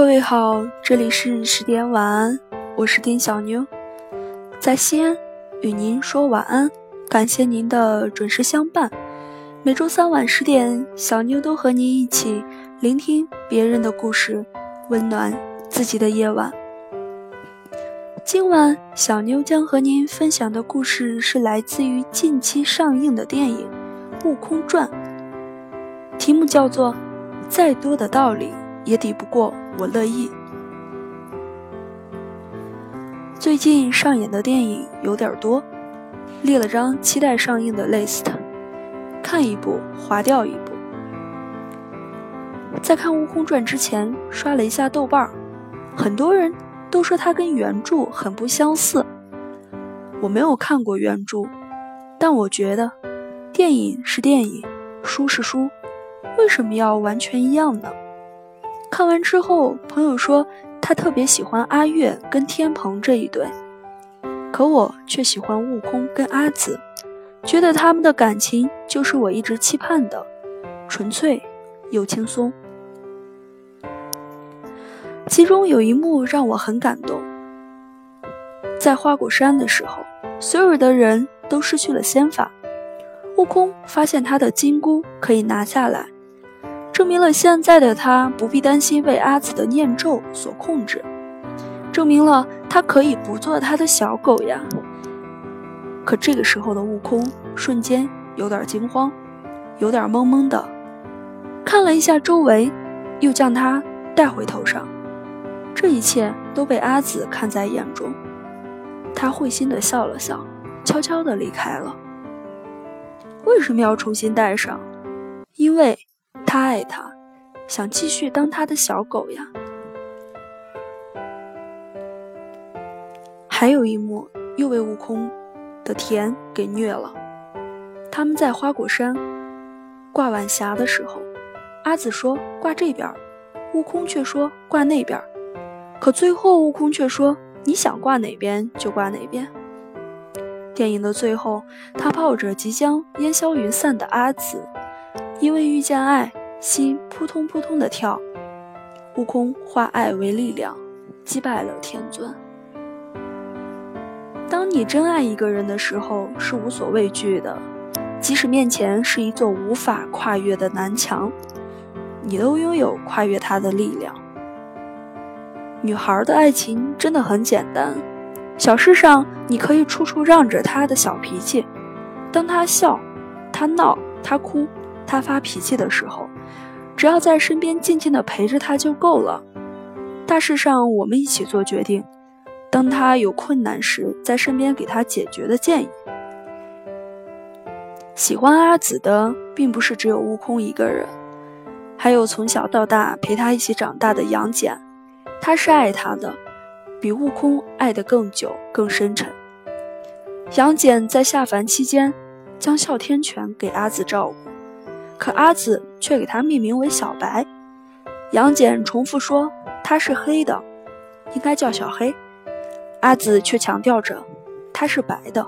各位好，这里是十点晚安，我是丁小妞，在西安与您说晚安，感谢您的准时相伴。每周三晚十点，小妞都和您一起聆听别人的故事，温暖自己的夜晚。今晚小妞将和您分享的故事是来自于近期上映的电影《悟空传》，题目叫做《再多的道理也抵不过我乐意》。最近上演的电影有点多，列了张期待上映的 list。看一部划掉一部。在看《悟空传》之前，刷了一下豆瓣儿，很多人都说它跟原著很不相似。我没有看过原著，但我觉得电影是电影，书是书，为什么要完全一样呢？看完之后，朋友说他特别喜欢阿月跟天蓬这一对，可我却喜欢悟空跟阿紫。觉得他们的感情就是我一直期盼的，纯粹又轻松。其中有一幕让我很感动，在花果山的时候，所有的人都失去了仙法，悟空发现他的金箍可以拿下来，证明了现在的他不必担心被阿紫的念咒所控制，证明了他可以不做他的小狗呀。可这个时候的悟空瞬间有点惊慌，有点懵懵的，看了一下周围，又将他带回头上。这一切都被阿紫看在眼中，他会心的笑了笑，悄悄的离开了。为什么要重新戴上？因为他爱他，想继续当他的小狗呀。还有一幕，又被悟空。的田给虐了。他们在花果山挂晚霞的时候，阿紫说挂这边，悟空却说挂那边。可最后悟空却说你想挂哪边就挂哪边。电影的最后，他抱着即将烟消云散的阿紫，因为遇见爱，心扑通扑通的跳。悟空化爱为力量，击败了天尊。当你真爱一个人的时候，是无所畏惧的，即使面前是一座无法跨越的南墙，你都拥有跨越它的力量。女孩的爱情真的很简单，小事上你可以处处让着她的小脾气，当她笑、她闹、她哭、她发脾气的时候，只要在身边静静的陪着他就够了。大事上我们一起做决定。当他有困难时，在身边给他解决的建议。喜欢阿紫的并不是只有悟空一个人，还有从小到大陪他一起长大的杨戬，他是爱他的，比悟空爱得更久、更深沉。杨戬在下凡期间，将哮天犬给阿紫照顾，可阿紫却给他命名为小白。杨戬重复说他是黑的，应该叫小黑。阿紫却强调着，他是白的。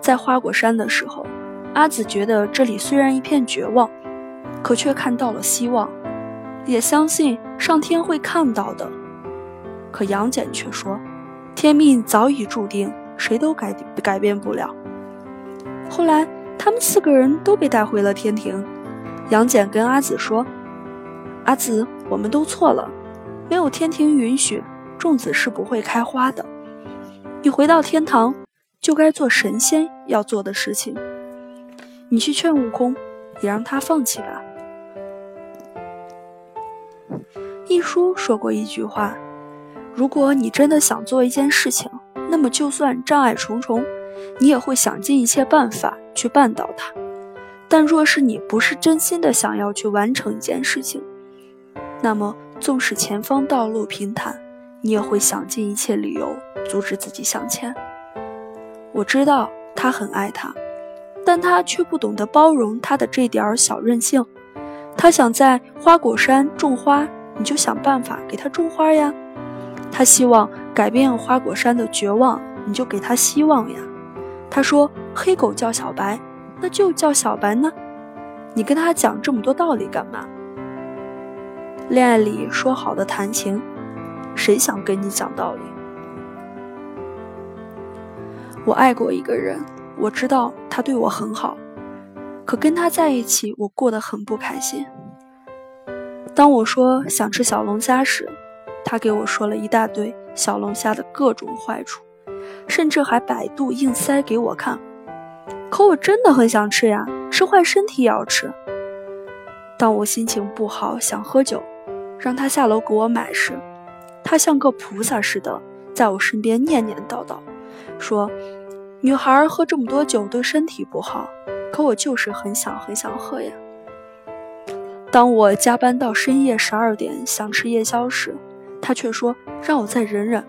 在花果山的时候，阿紫觉得这里虽然一片绝望，可却看到了希望，也相信上天会看到的。可杨戬却说，天命早已注定，谁都改改变不了。后来，他们四个人都被带回了天庭。杨戬跟阿紫说：“阿紫，我们都错了，没有天庭允许。”种子是不会开花的。你回到天堂，就该做神仙要做的事情。你去劝悟空，也让他放弃吧。一书说过一句话：如果你真的想做一件事情，那么就算障碍重重，你也会想尽一切办法去办到它。但若是你不是真心的想要去完成一件事情，那么纵使前方道路平坦，你也会想尽一切理由阻止自己向前。我知道他很爱他，但他却不懂得包容他的这点小任性。他想在花果山种花，你就想办法给他种花呀。他希望改变花果山的绝望，你就给他希望呀。他说黑狗叫小白，那就叫小白呢。你跟他讲这么多道理干嘛？恋爱里说好的谈情，谁想跟你讲道理？我爱过一个人，我知道他对我很好，可跟他在一起，我过得很不开心。当我说想吃小龙虾时，他给我说了一大堆小龙虾的各种坏处，甚至还百度硬塞给我看。可我真的很想吃呀，吃坏身体也要吃。当我心情不好想喝酒，让他下楼给我买时，他像个菩萨似的在我身边念念叨叨，说。女孩喝这么多酒对身体不好，可我就是很想很想喝呀。当我加班到深夜十二点想吃夜宵时，他却说让我再忍忍。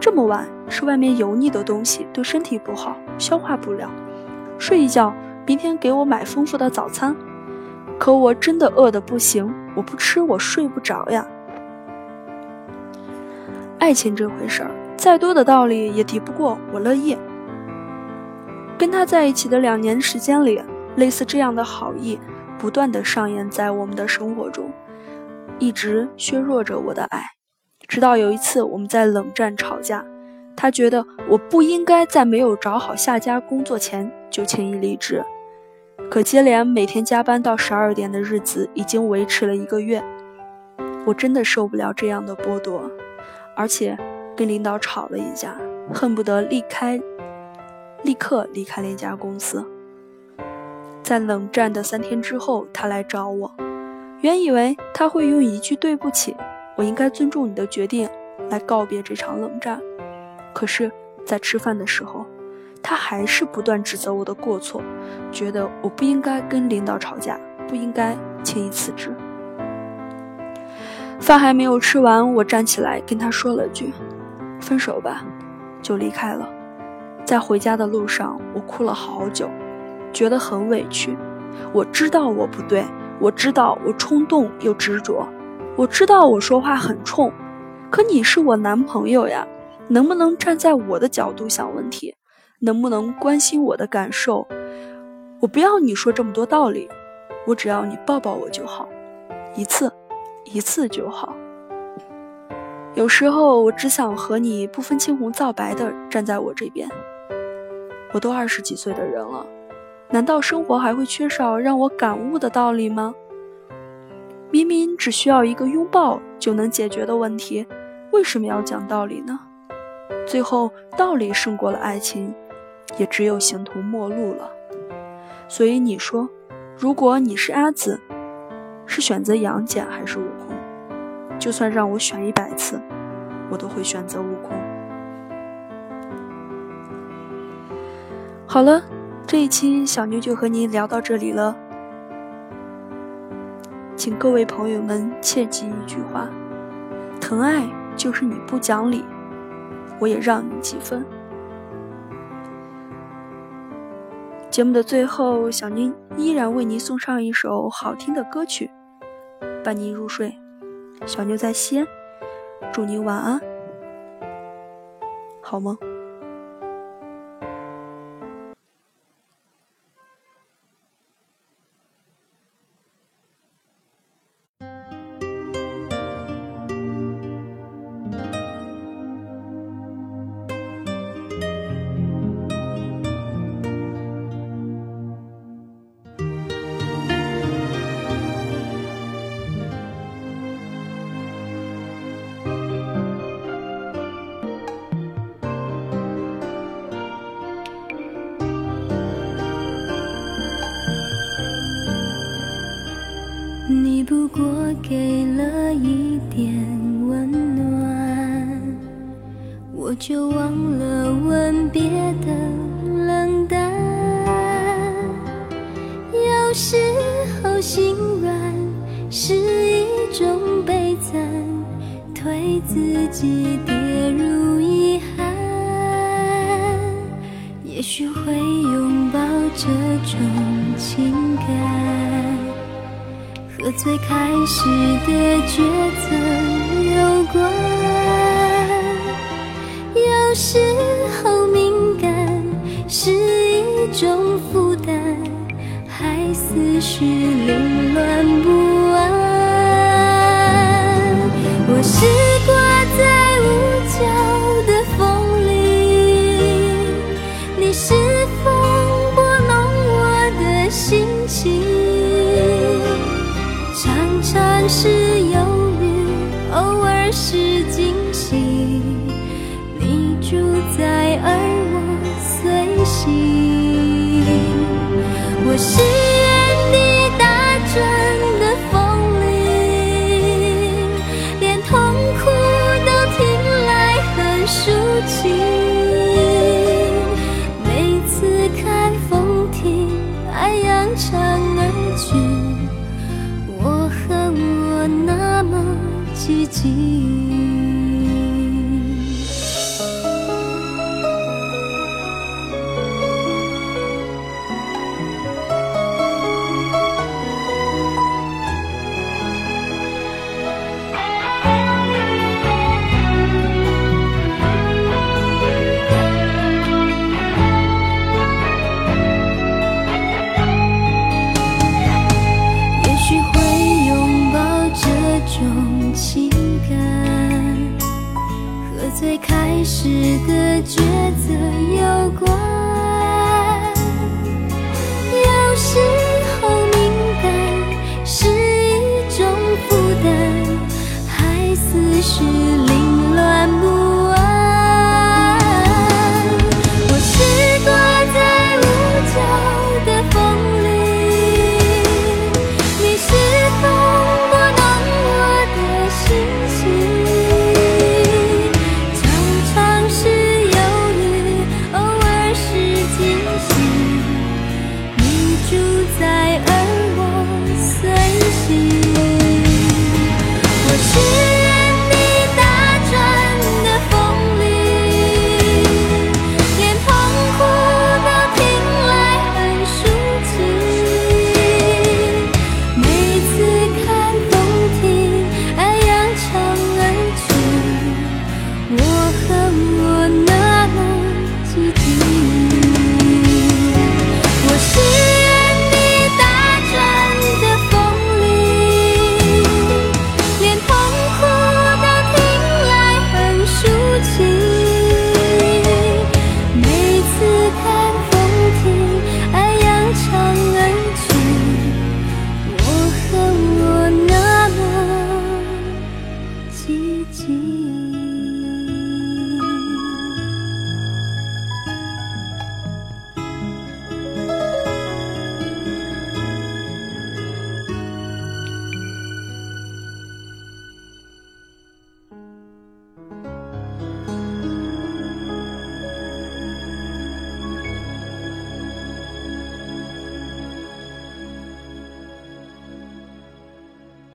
这么晚吃外面油腻的东西对身体不好，消化不了。睡一觉，明天给我买丰富的早餐。可我真的饿得不行，我不吃我睡不着呀。爱情这回事儿，再多的道理也敌不过我乐意。跟他在一起的两年时间里，类似这样的好意不断的上演在我们的生活中，一直削弱着我的爱。直到有一次我们在冷战吵架，他觉得我不应该在没有找好下家工作前就轻易离职。可接连每天加班到十二点的日子已经维持了一个月，我真的受不了这样的剥夺，而且跟领导吵了一架，恨不得离开。立刻离开了一家公司。在冷战的三天之后，他来找我。原以为他会用一句“对不起，我应该尊重你的决定”来告别这场冷战。可是，在吃饭的时候，他还是不断指责我的过错，觉得我不应该跟领导吵架，不应该轻易辞职。饭还没有吃完，我站起来跟他说了句：“分手吧”，就离开了。在回家的路上，我哭了好久，觉得很委屈。我知道我不对，我知道我冲动又执着，我知道我说话很冲。可你是我男朋友呀，能不能站在我的角度想问题？能不能关心我的感受？我不要你说这么多道理，我只要你抱抱我就好，一次，一次就好。有时候我只想和你不分青红皂白的站在我这边。我都二十几岁的人了，难道生活还会缺少让我感悟的道理吗？明明只需要一个拥抱就能解决的问题，为什么要讲道理呢？最后，道理胜过了爱情，也只有形同陌路了。所以你说，如果你是阿紫，是选择杨戬还是悟空？就算让我选一百次，我都会选择悟空。好了，这一期小妞就和您聊到这里了。请各位朋友们切记一句话：疼爱就是你不讲理，我也让你几分。节目的最后，小妞依然为您送上一首好听的歌曲，伴您入睡。小妞在西安，祝您晚安，好梦。给了一点温暖，我就忘了吻别的冷淡。有时候心软是一种悲惨，推自己的和最开始的抉择有关有时候敏感是一种负担还思绪凌乱不安。我习惯是原地打转的风铃，连痛苦都听来很抒情。每次看风停，爱扬长而去，我恨我那么寂静。